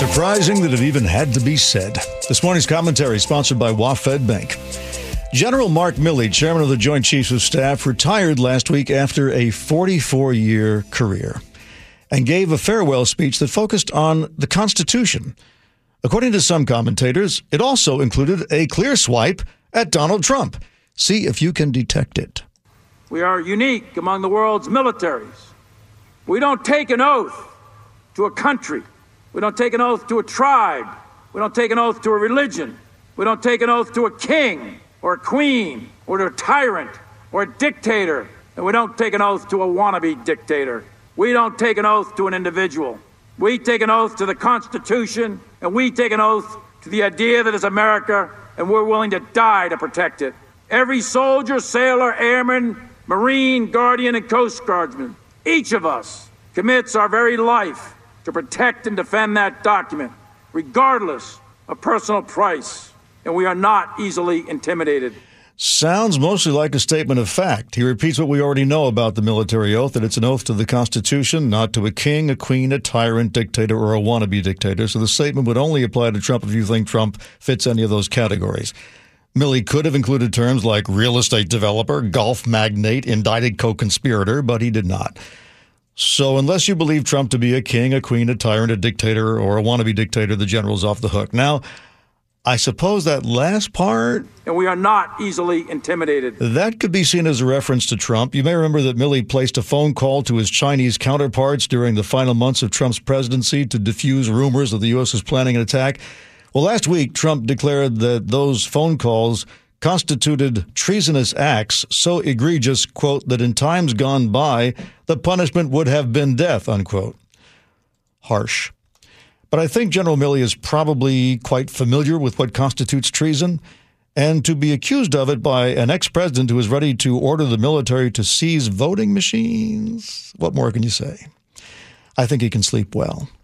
Surprising that it even had to be said. This morning's commentary sponsored by WaFd Bank. General Mark Milley, chairman of the Joint Chiefs of Staff, retired last week after a 44 year career and gave a farewell speech that focused on the Constitution. According to some commentators, it also included a clear swipe at Donald Trump. See if you can detect it. We are unique among the world's militaries. We don't take an oath to a country. We don't take an oath to a tribe. We don't take an oath to a religion. We don't take an oath to a king or a queen or to a tyrant or a dictator. And we don't take an oath to a wannabe dictator. We don't take an oath to an individual. We take an oath to the Constitution and we take an oath to the idea that is America and we're willing to die to protect it. Every soldier, sailor, airman, Marine, Guardian, and Coast Guardsman, each of us commits our very life to protect and defend that document, regardless of personal price, and we are not easily intimidated. Sounds mostly like a statement of fact. He repeats what we already know about the military oath that it's an oath to the Constitution, not to a king, a queen, a tyrant, dictator, or a wannabe dictator. So the statement would only apply to Trump if you think Trump fits any of those categories. Milley could have included terms like real estate developer, golf magnate, indicted co conspirator, but he did not. So, unless you believe Trump to be a king, a queen, a tyrant, a dictator, or a wannabe dictator, the general's off the hook. Now, I suppose that last part. And we are not easily intimidated. That could be seen as a reference to Trump. You may remember that Milley placed a phone call to his Chinese counterparts during the final months of Trump's presidency to diffuse rumors that the U.S. was planning an attack. Well, last week, Trump declared that those phone calls constituted treasonous acts so egregious, quote, that in times gone by, the punishment would have been death, unquote. Harsh. But I think General Milley is probably quite familiar with what constitutes treason. And to be accused of it by an ex president who is ready to order the military to seize voting machines, what more can you say? I think he can sleep well.